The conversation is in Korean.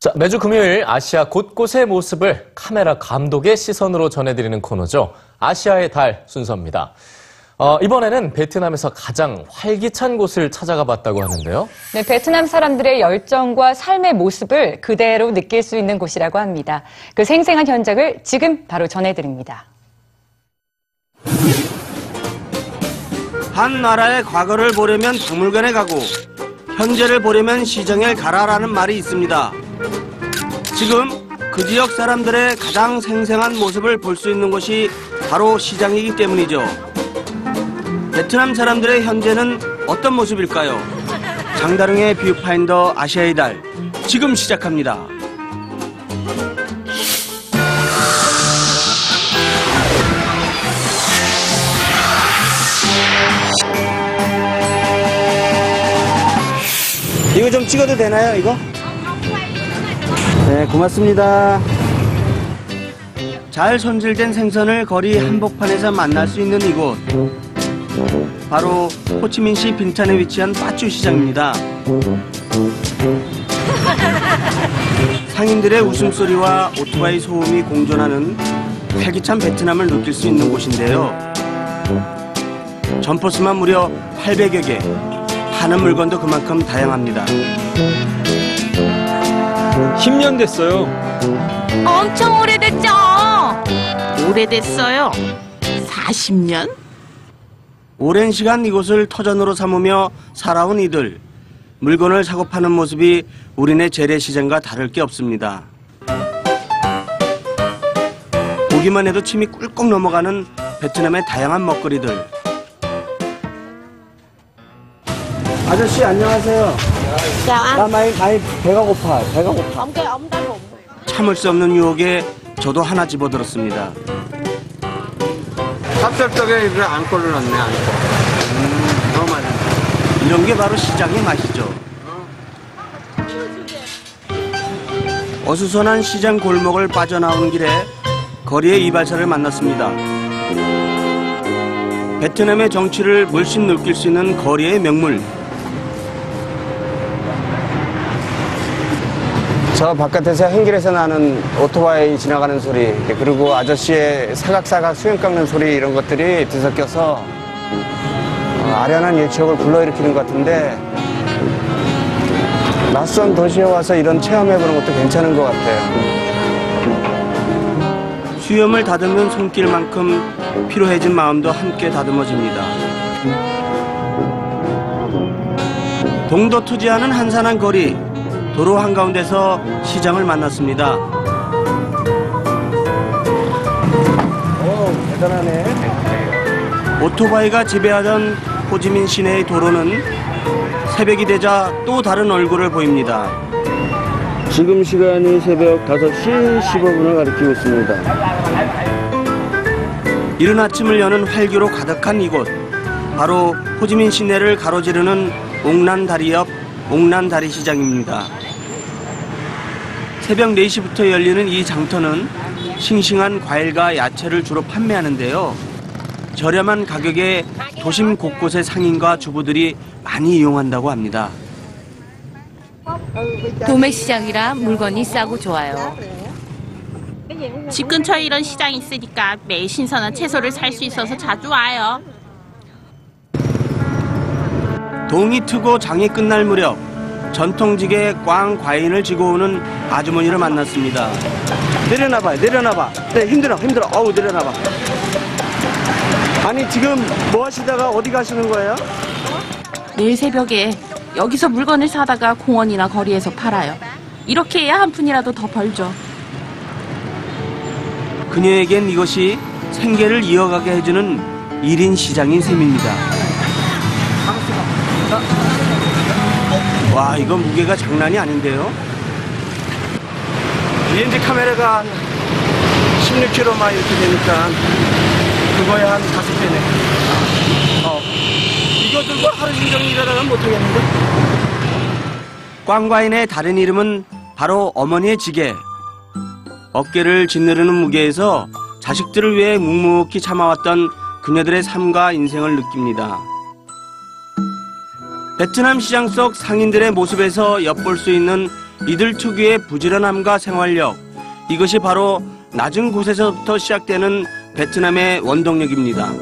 자, 매주 금요일 아시아 곳곳의 모습을 카메라 감독의 시선으로 전해드리는 코너죠. 아시아의 달 순서입니다. 어, 이번에는 베트남에서 가장 활기찬 곳을 찾아가 봤다고 하는데요. 네, 베트남 사람들의 열정과 삶의 모습을 그대로 느낄 수 있는 곳이라고 합니다. 그 생생한 현장을 지금 바로 전해드립니다. 한 나라의 과거를 보려면 박물관에 가고 현재를 보려면 시장에 가라라는 말이 있습니다. 지금 그 지역 사람들의 가장 생생한 모습을 볼 수 있는 곳이 바로 시장이기 때문이죠. 베트남 사람들의 현재는 어떤 모습일까요? 장다릉의 뷰파인더 아시아의 달 지금 시작합니다. 이거 좀 찍어도 되나요, 이거? 네, 고맙습니다. 잘 손질된 생선을 거리 한복판에서 만날 수 있는 이곳. 바로 호치민시 빈탄에 위치한 빠쭈 시장입니다. 상인들의 웃음소리와 오토바이 소음이 공존하는 활기찬 베트남을 느낄 수 있는 곳인데요. 점포수만 무려 800여 개. 파는 물건도 그만큼 다양합니다. 10년 됐어요. 엄청 오래됐죠? 오래됐어요. 40년? 오랜 시간 이곳을 터전으로 삼으며 살아온 이들. 물건을 사고 파는 모습이 우리네 재래시장과 다를 게 없습니다. 보기만 해도 침이 꿀꺽 넘어가는 베트남의 다양한 먹거리들. 아저씨 안녕하세요. 나 많이 많이 배가 고파. 배가 고파. 참을 수 없는 유혹에 저도 하나 집어들었습니다. 찹쌀떡에 이거 안골을 넣네, 안골. 음, 너무 맛있어. 이런 게 바로 시장의 맛이죠. 어수선한 시장 골목을 빠져나오는 길에 거리의 이발사를 만났습니다. 베트남의 정치를 물씬 느낄 수 있는 거리의 명물. 저 바깥에서 행길에서 나는 오토바이 지나가는 소리 그리고 아저씨의 사각사각 수염 깎는 소리 이런 것들이 뒤섞여서 어, 아련한 예측을 불러일으키는 것 같은데 낯선 도시에 와서 이런 체험해보는 것도 괜찮은 것 같아요. 수염을 다듬는 손길만큼 피로해진 마음도 함께 다듬어집니다. 동도 투지하는 한산한 거리, 도로 한가운데서 시장을 만났습니다. 오, 대단하네. 오토바이가 지배하던 호지민 시내의 도로는 새벽이 되자 또 다른 얼굴을 보입니다. 지금 시간이 새벽 5시 15분을 가리키고 있습니다. 이른 아침을 여는 활기로 가득한 이곳. 바로 호지민 시내를 가로지르는 옥란다리 옆 옥란다리 시장입니다. 새벽 4시부터 열리는 이 장터는 싱싱한 과일과 야채를 주로 판매하는데요. 저렴한 가격에 도심 곳곳의 상인과 주부들이 많이 이용한다고 합니다. 도매시장이라 물건이 싸고 좋아요. 집 근처에 이런 시장이 있으니까 매일 신선한 채소를 살 수 있어서 자주 와요. 동이 트고 장이 끝날 무렵 전통지게 꽝 과인을 지고 오는 아주머니를 만났습니다. 내려놔봐요, 내려놔봐. 네, 힘들어, 힘들어. 어우, 내려놔봐. 아니, 지금 뭐 하시다가 어디 가시는 거예요? 내일 새벽에 여기서 물건을 사다가 공원이나 거리에서 팔아요. 이렇게 해야 한 푼이라도 더 벌죠. 그녀에겐 이것이 생계를 이어가게 해주는 1인 시장인 셈입니다. 와, 이거 무게가 장난이 아닌데요? 비행기 카메라가 한 16kg만 이렇게 되니까 그거에 한 다섯 배네. 어. 이거 들고 하루 종일 일하다가 못하겠는데? 꽝과인의 다른 이름은 바로 어머니의 지게. 어깨를 짓누르는 무게에서 자식들을 위해 묵묵히 참아왔던 그녀들의 삶과 인생을 느낍니다. 베트남 시장 속 상인들의 모습에서 엿볼 수 있는 이들 특유의 부지런함과 생활력. 이것이 바로 낮은 곳에서부터 시작되는 베트남의 원동력입니다.